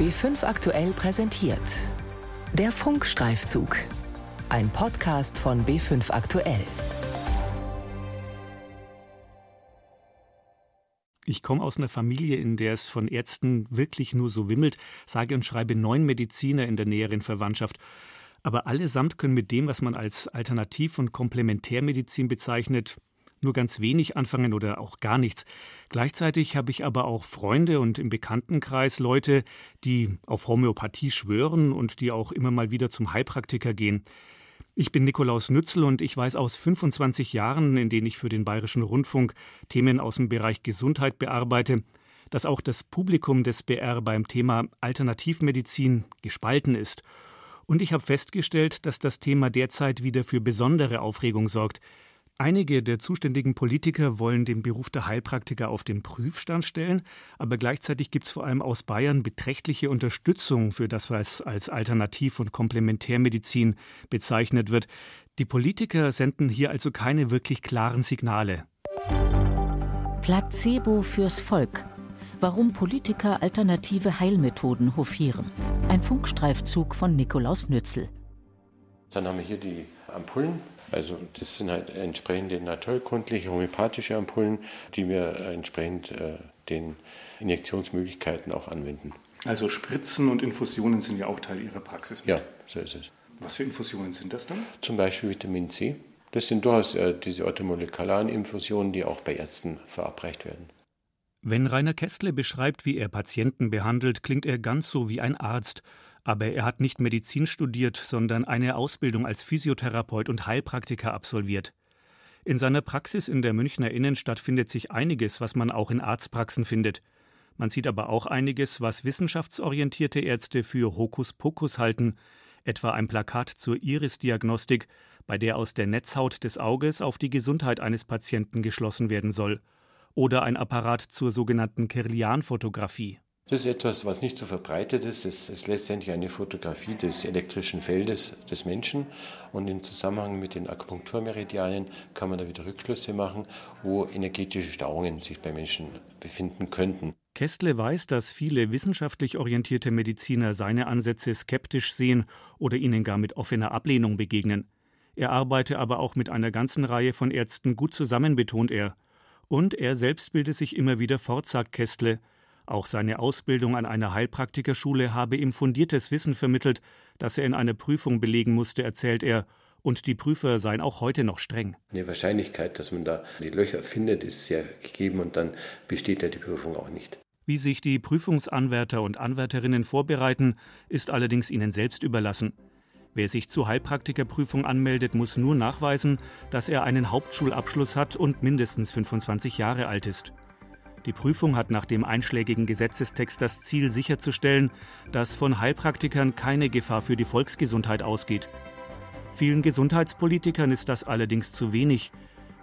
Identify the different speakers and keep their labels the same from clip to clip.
Speaker 1: B5 aktuell präsentiert. Der Funkstreifzug. Ein Podcast von B5 aktuell.
Speaker 2: Ich komme aus einer Familie, in der es von Ärzten wirklich nur so wimmelt, sage und schreibe neun Mediziner in der näheren Verwandtschaft. Aber allesamt können mit dem, was man als Alternativ- und Komplementärmedizin bezeichnet, nur ganz wenig anfangen oder auch gar nichts. Gleichzeitig habe ich aber auch Freunde und im Bekanntenkreis Leute, die auf Homöopathie schwören und die auch immer mal wieder zum Heilpraktiker gehen. Ich bin Nikolaus Nützel und ich weiß aus 25 Jahren, in denen ich für den Bayerischen Rundfunk Themen aus dem Bereich Gesundheit bearbeite, dass auch das Publikum des BR beim Thema Alternativmedizin gespalten ist. Und ich habe festgestellt, dass das Thema derzeit wieder für besondere Aufregung sorgt. Einige der zuständigen Politiker wollen den Beruf der Heilpraktiker auf den Prüfstand stellen, aber gleichzeitig gibt es vor allem aus Bayern beträchtliche Unterstützung für das, was als Alternativ- und Komplementärmedizin bezeichnet wird. Die Politiker senden hier also keine wirklich klaren Signale.
Speaker 3: Placebo fürs Volk. Warum Politiker alternative Heilmethoden hofieren. Ein Funkstreifzug von Nikolaus Nützel.
Speaker 4: Dann haben wir hier die Ampullen also das sind halt entsprechende naturkundliche, homöopathische Ampullen, die wir entsprechend äh, den Injektionsmöglichkeiten auch anwenden.
Speaker 2: Also Spritzen und Infusionen sind ja auch Teil Ihrer Praxis.
Speaker 4: Ja, so ist es.
Speaker 2: Was für Infusionen sind das dann?
Speaker 4: Zum Beispiel Vitamin C. Das sind durchaus äh, diese orthomolekularen Infusionen, die auch bei Ärzten verabreicht werden.
Speaker 2: Wenn Rainer Kästle beschreibt, wie er Patienten behandelt, klingt er ganz so wie ein Arzt aber er hat nicht Medizin studiert, sondern eine Ausbildung als Physiotherapeut und Heilpraktiker absolviert. In seiner Praxis in der Münchner Innenstadt findet sich einiges, was man auch in Arztpraxen findet. Man sieht aber auch einiges, was wissenschaftsorientierte Ärzte für Hokuspokus halten, etwa ein Plakat zur Iris-Diagnostik, bei der aus der Netzhaut des Auges auf die Gesundheit eines Patienten geschlossen werden soll, oder ein Apparat zur sogenannten Kirlian-Fotografie.
Speaker 4: Das ist etwas, was nicht so verbreitet ist. Es ist letztendlich eine Fotografie des elektrischen Feldes des Menschen und im Zusammenhang mit den Akupunkturmeridianen kann man da wieder Rückschlüsse machen, wo energetische Stauungen sich bei Menschen befinden könnten.
Speaker 2: Kestle weiß, dass viele wissenschaftlich orientierte Mediziner seine Ansätze skeptisch sehen oder ihnen gar mit offener Ablehnung begegnen. Er arbeite aber auch mit einer ganzen Reihe von Ärzten gut zusammen, betont er. Und er selbst bilde sich immer wieder fort, sagt Kestle, auch seine Ausbildung an einer Heilpraktikerschule habe ihm fundiertes Wissen vermittelt, das er in einer Prüfung belegen musste, erzählt er, und die Prüfer seien auch heute noch streng.
Speaker 4: Die Wahrscheinlichkeit, dass man da die Löcher findet, ist sehr gegeben und dann besteht ja die Prüfung auch nicht.
Speaker 2: Wie sich die Prüfungsanwärter und Anwärterinnen vorbereiten, ist allerdings ihnen selbst überlassen. Wer sich zur Heilpraktikerprüfung anmeldet, muss nur nachweisen, dass er einen Hauptschulabschluss hat und mindestens 25 Jahre alt ist. Die Prüfung hat nach dem einschlägigen Gesetzestext das Ziel sicherzustellen, dass von Heilpraktikern keine Gefahr für die Volksgesundheit ausgeht. Vielen Gesundheitspolitikern ist das allerdings zu wenig.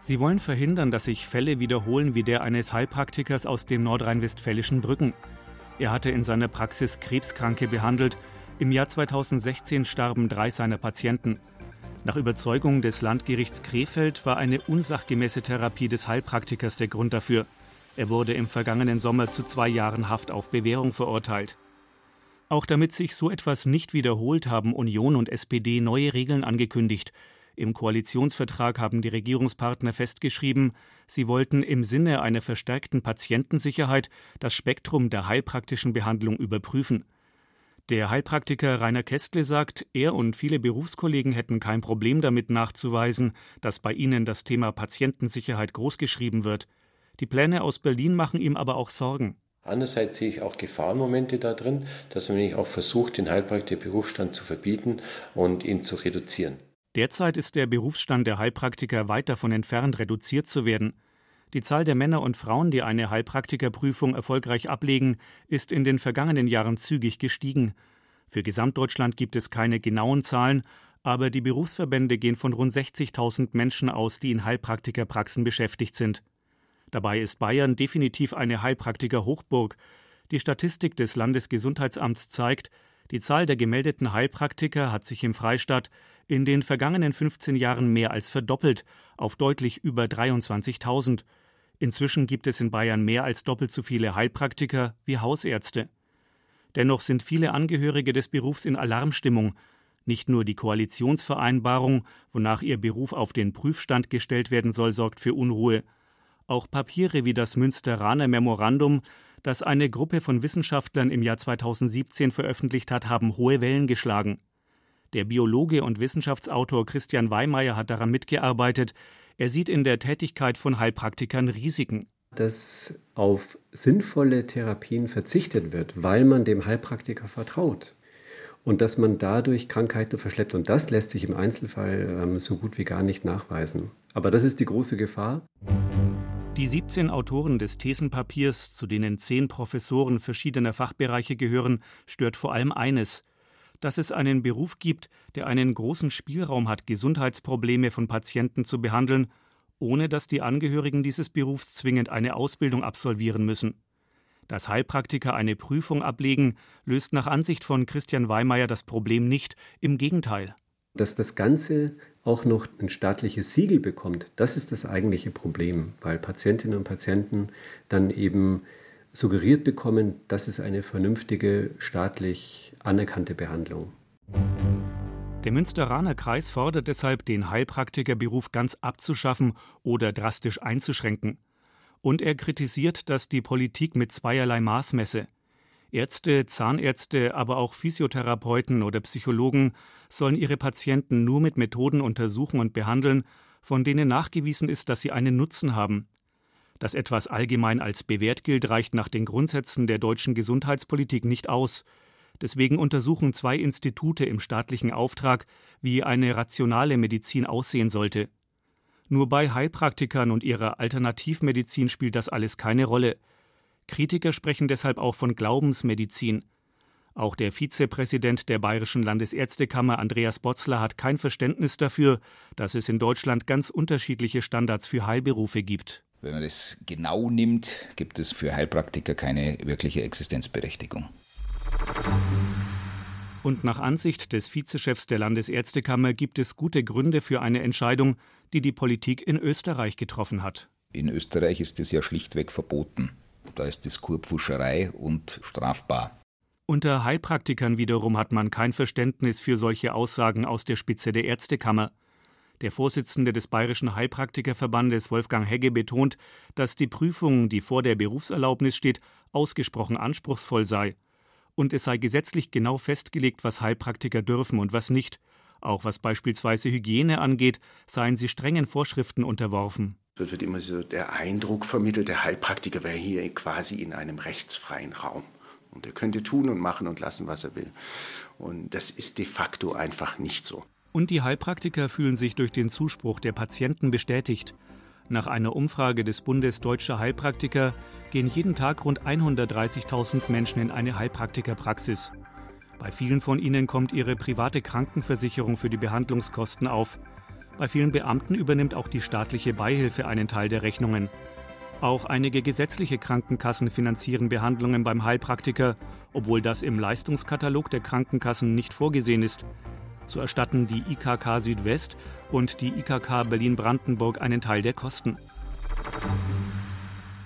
Speaker 2: Sie wollen verhindern, dass sich Fälle wiederholen wie der eines Heilpraktikers aus dem nordrhein-westfälischen Brücken. Er hatte in seiner Praxis Krebskranke behandelt. Im Jahr 2016 starben drei seiner Patienten. Nach Überzeugung des Landgerichts Krefeld war eine unsachgemäße Therapie des Heilpraktikers der Grund dafür. Er wurde im vergangenen Sommer zu zwei Jahren Haft auf Bewährung verurteilt. Auch damit sich so etwas nicht wiederholt, haben Union und SPD neue Regeln angekündigt. Im Koalitionsvertrag haben die Regierungspartner festgeschrieben, sie wollten im Sinne einer verstärkten Patientensicherheit das Spektrum der heilpraktischen Behandlung überprüfen. Der Heilpraktiker Rainer Kästle sagt, er und viele Berufskollegen hätten kein Problem damit nachzuweisen, dass bei ihnen das Thema Patientensicherheit großgeschrieben wird. Die Pläne aus Berlin machen ihm aber auch Sorgen.
Speaker 4: Andererseits sehe ich auch Gefahrenmomente da drin, dass man auch versucht, den Heilpraktiker-Berufsstand zu verbieten und ihn zu reduzieren.
Speaker 2: Derzeit ist der Berufsstand der Heilpraktiker weit davon entfernt, reduziert zu werden. Die Zahl der Männer und Frauen, die eine Heilpraktikerprüfung erfolgreich ablegen, ist in den vergangenen Jahren zügig gestiegen. Für Gesamtdeutschland gibt es keine genauen Zahlen, aber die Berufsverbände gehen von rund 60.000 Menschen aus, die in Heilpraktikerpraxen beschäftigt sind. Dabei ist Bayern definitiv eine Heilpraktiker-Hochburg. Die Statistik des Landesgesundheitsamts zeigt, die Zahl der gemeldeten Heilpraktiker hat sich im Freistaat in den vergangenen 15 Jahren mehr als verdoppelt, auf deutlich über 23.000. Inzwischen gibt es in Bayern mehr als doppelt so viele Heilpraktiker wie Hausärzte. Dennoch sind viele Angehörige des Berufs in Alarmstimmung. Nicht nur die Koalitionsvereinbarung, wonach ihr Beruf auf den Prüfstand gestellt werden soll, sorgt für Unruhe. Auch Papiere wie das Münsteraner Memorandum, das eine Gruppe von Wissenschaftlern im Jahr 2017 veröffentlicht hat, haben hohe Wellen geschlagen. Der Biologe und Wissenschaftsautor Christian Weimeyer hat daran mitgearbeitet. Er sieht in der Tätigkeit von Heilpraktikern Risiken.
Speaker 5: Dass auf sinnvolle Therapien verzichtet wird, weil man dem Heilpraktiker vertraut und dass man dadurch Krankheiten verschleppt. Und das lässt sich im Einzelfall ähm, so gut wie gar nicht nachweisen. Aber das ist die große Gefahr.
Speaker 2: Die 17 Autoren des Thesenpapiers, zu denen zehn Professoren verschiedener Fachbereiche gehören, stört vor allem eines, dass es einen Beruf gibt, der einen großen Spielraum hat, Gesundheitsprobleme von Patienten zu behandeln, ohne dass die Angehörigen dieses Berufs zwingend eine Ausbildung absolvieren müssen. Dass Heilpraktiker eine Prüfung ablegen, löst nach Ansicht von Christian Weimeyer das Problem nicht, im Gegenteil.
Speaker 5: Dass das Ganze auch noch ein staatliches Siegel bekommt, das ist das eigentliche Problem, weil Patientinnen und Patienten dann eben suggeriert bekommen, das ist eine vernünftige, staatlich anerkannte Behandlung.
Speaker 2: Der Münsteraner Kreis fordert deshalb, den Heilpraktikerberuf ganz abzuschaffen oder drastisch einzuschränken. Und er kritisiert, dass die Politik mit zweierlei Maß messe. Ärzte, Zahnärzte, aber auch Physiotherapeuten oder Psychologen sollen ihre Patienten nur mit Methoden untersuchen und behandeln, von denen nachgewiesen ist, dass sie einen Nutzen haben. Dass etwas allgemein als bewährt gilt, reicht nach den Grundsätzen der deutschen Gesundheitspolitik nicht aus. Deswegen untersuchen zwei Institute im staatlichen Auftrag, wie eine rationale Medizin aussehen sollte. Nur bei Heilpraktikern und ihrer Alternativmedizin spielt das alles keine Rolle. Kritiker sprechen deshalb auch von Glaubensmedizin. Auch der Vizepräsident der Bayerischen Landesärztekammer Andreas Botzler hat kein Verständnis dafür, dass es in Deutschland ganz unterschiedliche Standards für Heilberufe gibt.
Speaker 6: Wenn man das genau nimmt, gibt es für Heilpraktiker keine wirkliche Existenzberechtigung.
Speaker 2: Und nach Ansicht des Vizechefs der Landesärztekammer gibt es gute Gründe für eine Entscheidung, die die Politik in Österreich getroffen hat.
Speaker 6: In Österreich ist es ja schlichtweg verboten. Da ist das Kurpfuscherei und strafbar.
Speaker 2: Unter Heilpraktikern wiederum hat man kein Verständnis für solche Aussagen aus der Spitze der Ärztekammer. Der Vorsitzende des Bayerischen Heilpraktikerverbandes Wolfgang Hegge betont, dass die Prüfung, die vor der Berufserlaubnis steht, ausgesprochen anspruchsvoll sei und es sei gesetzlich genau festgelegt, was Heilpraktiker dürfen und was nicht. Auch was beispielsweise Hygiene angeht, seien sie strengen Vorschriften unterworfen.
Speaker 7: Es wird immer so der Eindruck vermittelt, der Heilpraktiker wäre hier quasi in einem rechtsfreien Raum. Und er könnte tun und machen und lassen, was er will. Und das ist de facto einfach nicht so.
Speaker 2: Und die Heilpraktiker fühlen sich durch den Zuspruch der Patienten bestätigt. Nach einer Umfrage des Bundes Deutscher Heilpraktiker gehen jeden Tag rund 130.000 Menschen in eine Heilpraktikerpraxis. Bei vielen von ihnen kommt ihre private Krankenversicherung für die Behandlungskosten auf. Bei vielen Beamten übernimmt auch die staatliche Beihilfe einen Teil der Rechnungen. Auch einige gesetzliche Krankenkassen finanzieren Behandlungen beim Heilpraktiker, obwohl das im Leistungskatalog der Krankenkassen nicht vorgesehen ist. So erstatten die IKK Südwest und die IKK Berlin-Brandenburg einen Teil der Kosten.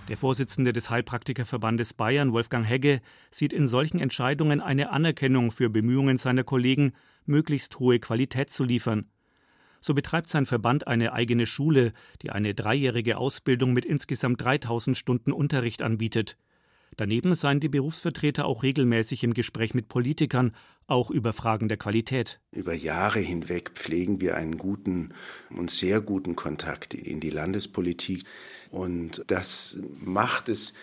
Speaker 2: Der Vorsitzende des Heilpraktikerverbandes Bayern, Wolfgang Hegge, sieht in solchen Entscheidungen eine Anerkennung für Bemühungen seiner Kollegen, möglichst hohe Qualität zu liefern. So betreibt sein Verband eine eigene Schule, die eine dreijährige Ausbildung mit insgesamt 3000 Stunden Unterricht anbietet. Daneben seien die Berufsvertreter auch regelmäßig im Gespräch mit Politikern, auch über Fragen der Qualität.
Speaker 7: Über Jahre hinweg pflegen wir einen guten und sehr guten Kontakt in die Landespolitik. Und das macht es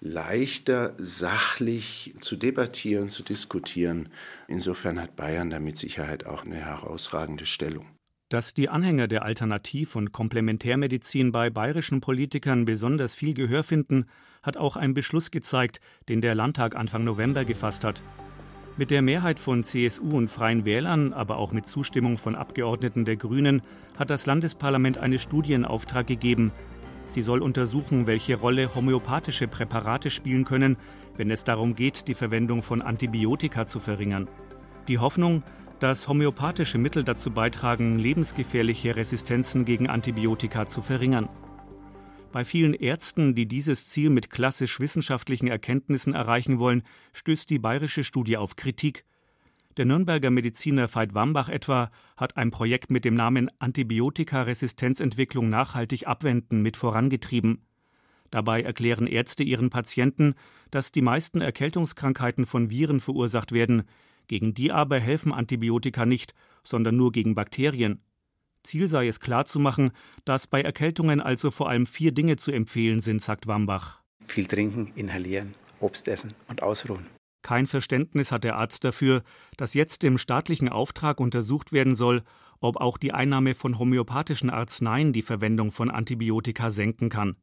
Speaker 7: leichter, sachlich zu debattieren, zu diskutieren. Insofern hat Bayern da mit Sicherheit auch eine herausragende Stellung.
Speaker 2: Dass die Anhänger der Alternativ- und Komplementärmedizin bei bayerischen Politikern besonders viel Gehör finden, hat auch ein Beschluss gezeigt, den der Landtag Anfang November gefasst hat. Mit der Mehrheit von CSU und Freien Wählern, aber auch mit Zustimmung von Abgeordneten der Grünen, hat das Landesparlament eine Studie in Auftrag gegeben. Sie soll untersuchen, welche Rolle homöopathische Präparate spielen können, wenn es darum geht, die Verwendung von Antibiotika zu verringern. Die Hoffnung, dass homöopathische Mittel dazu beitragen, lebensgefährliche Resistenzen gegen Antibiotika zu verringern. Bei vielen Ärzten, die dieses Ziel mit klassisch wissenschaftlichen Erkenntnissen erreichen wollen, stößt die bayerische Studie auf Kritik. Der Nürnberger Mediziner Veit Wambach etwa hat ein Projekt mit dem Namen Antibiotikaresistenzentwicklung nachhaltig abwenden mit vorangetrieben. Dabei erklären Ärzte ihren Patienten, dass die meisten Erkältungskrankheiten von Viren verursacht werden, gegen die aber helfen Antibiotika nicht, sondern nur gegen Bakterien. Ziel sei es klarzumachen, dass bei Erkältungen also vor allem vier Dinge zu empfehlen sind, sagt Wambach.
Speaker 8: Viel trinken, inhalieren, Obst essen und ausruhen.
Speaker 2: Kein Verständnis hat der Arzt dafür, dass jetzt im staatlichen Auftrag untersucht werden soll, ob auch die Einnahme von homöopathischen Arzneien die Verwendung von Antibiotika senken kann.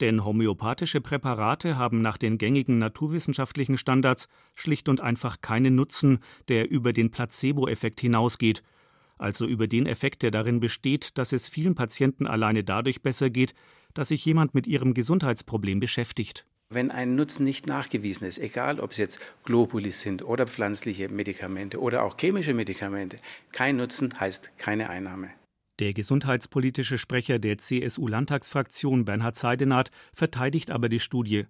Speaker 2: Denn homöopathische Präparate haben nach den gängigen naturwissenschaftlichen Standards schlicht und einfach keinen Nutzen, der über den Placebo-Effekt hinausgeht, also über den Effekt, der darin besteht, dass es vielen Patienten alleine dadurch besser geht, dass sich jemand mit ihrem Gesundheitsproblem beschäftigt.
Speaker 8: Wenn ein Nutzen nicht nachgewiesen ist, egal ob es jetzt Globulis sind oder pflanzliche Medikamente oder auch chemische Medikamente, kein Nutzen heißt keine Einnahme.
Speaker 2: Der gesundheitspolitische Sprecher der CSU-Landtagsfraktion Bernhard Seidenath verteidigt aber die Studie.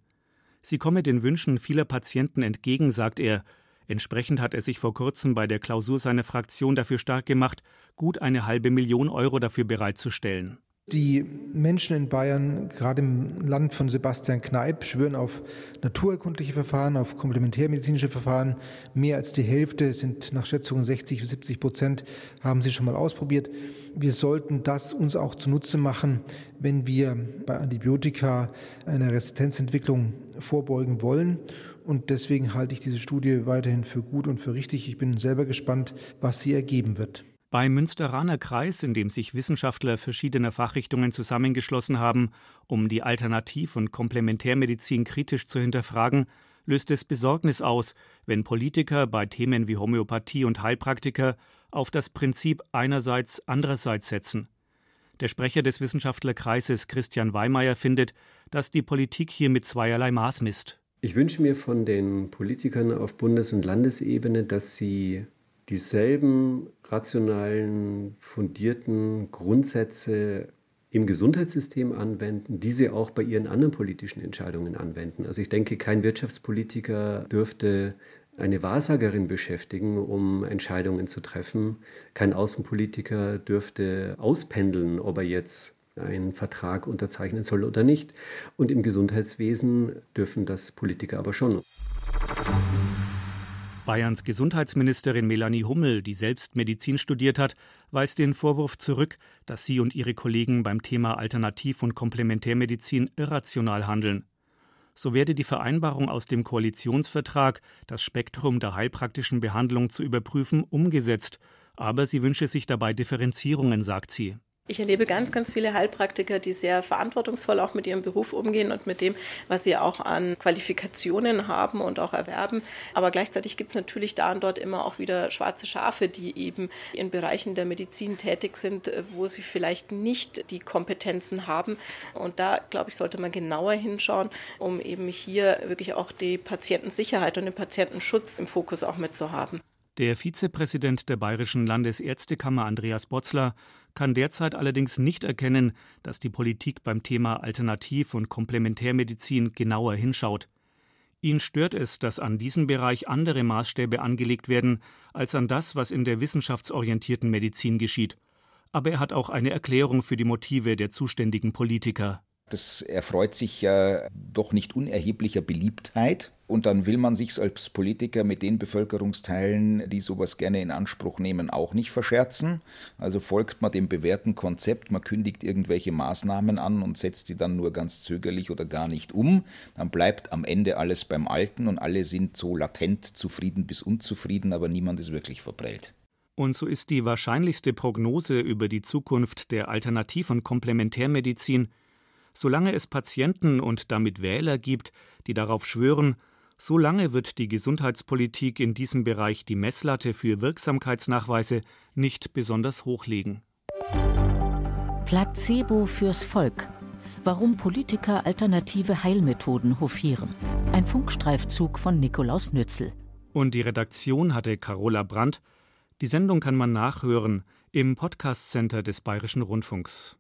Speaker 2: Sie komme den Wünschen vieler Patienten entgegen, sagt er. Entsprechend hat er sich vor kurzem bei der Klausur seiner Fraktion dafür stark gemacht, gut eine halbe Million Euro dafür bereitzustellen.
Speaker 9: Die Menschen in Bayern, gerade im Land von Sebastian Kneip, schwören auf naturerkundliche Verfahren, auf komplementärmedizinische Verfahren. Mehr als die Hälfte sind nach Schätzungen 60 bis 70 Prozent, haben sie schon mal ausprobiert. Wir sollten das uns auch zunutze machen, wenn wir bei Antibiotika einer Resistenzentwicklung vorbeugen wollen. Und deswegen halte ich diese Studie weiterhin für gut und für richtig. Ich bin selber gespannt, was sie ergeben wird.
Speaker 2: Beim Münsteraner Kreis, in dem sich Wissenschaftler verschiedener Fachrichtungen zusammengeschlossen haben, um die Alternativ- und Komplementärmedizin kritisch zu hinterfragen, löst es Besorgnis aus, wenn Politiker bei Themen wie Homöopathie und Heilpraktiker auf das Prinzip einerseits andererseits setzen. Der Sprecher des Wissenschaftlerkreises Christian Weimeyer findet, dass die Politik hier mit zweierlei Maß misst.
Speaker 5: Ich wünsche mir von den Politikern auf Bundes- und Landesebene, dass sie dieselben rationalen, fundierten Grundsätze im Gesundheitssystem anwenden, die sie auch bei ihren anderen politischen Entscheidungen anwenden. Also ich denke, kein Wirtschaftspolitiker dürfte eine Wahrsagerin beschäftigen, um Entscheidungen zu treffen. Kein Außenpolitiker dürfte auspendeln, ob er jetzt einen Vertrag unterzeichnen soll oder nicht. Und im Gesundheitswesen dürfen das Politiker aber schon.
Speaker 2: Bayerns Gesundheitsministerin Melanie Hummel, die selbst Medizin studiert hat, weist den Vorwurf zurück, dass sie und ihre Kollegen beim Thema Alternativ- und Komplementärmedizin irrational handeln. So werde die Vereinbarung aus dem Koalitionsvertrag, das Spektrum der heilpraktischen Behandlung zu überprüfen, umgesetzt, aber sie wünsche sich dabei Differenzierungen, sagt sie.
Speaker 10: Ich erlebe ganz, ganz viele Heilpraktiker, die sehr verantwortungsvoll auch mit ihrem Beruf umgehen und mit dem, was sie auch an Qualifikationen haben und auch erwerben. Aber gleichzeitig gibt es natürlich da und dort immer auch wieder schwarze Schafe, die eben in Bereichen der Medizin tätig sind, wo sie vielleicht nicht die Kompetenzen haben. Und da, glaube ich, sollte man genauer hinschauen, um eben hier wirklich auch die Patientensicherheit und den Patientenschutz im Fokus auch mitzuhaben.
Speaker 2: Der Vizepräsident der Bayerischen Landesärztekammer Andreas Botzler kann derzeit allerdings nicht erkennen, dass die Politik beim Thema Alternativ- und Komplementärmedizin genauer hinschaut. Ihn stört es, dass an diesem Bereich andere Maßstäbe angelegt werden als an das, was in der wissenschaftsorientierten Medizin geschieht. Aber er hat auch eine Erklärung für die Motive der zuständigen Politiker.
Speaker 6: Das erfreut sich ja doch nicht unerheblicher Beliebtheit. Und dann will man sich als Politiker mit den Bevölkerungsteilen, die sowas gerne in Anspruch nehmen, auch nicht verscherzen. Also folgt man dem bewährten Konzept, man kündigt irgendwelche Maßnahmen an und setzt sie dann nur ganz zögerlich oder gar nicht um. Dann bleibt am Ende alles beim Alten und alle sind so latent zufrieden bis unzufrieden, aber niemand ist wirklich verprellt.
Speaker 2: Und so ist die wahrscheinlichste Prognose über die Zukunft der Alternativ- und Komplementärmedizin Solange es Patienten und damit Wähler gibt, die darauf schwören, solange wird die Gesundheitspolitik in diesem Bereich die Messlatte für Wirksamkeitsnachweise nicht besonders hochlegen.
Speaker 3: Placebo fürs Volk. Warum Politiker alternative Heilmethoden hofieren. Ein Funkstreifzug von Nikolaus Nützel.
Speaker 2: Und die Redaktion hatte Carola Brandt. Die Sendung kann man nachhören im Podcast Center des Bayerischen Rundfunks.